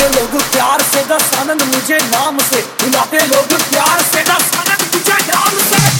बुलाते लोग प्यार से दस आनंद, मुझे नाम से बुलाते लोग प्यार से दस आनंद, मुझे नाम से।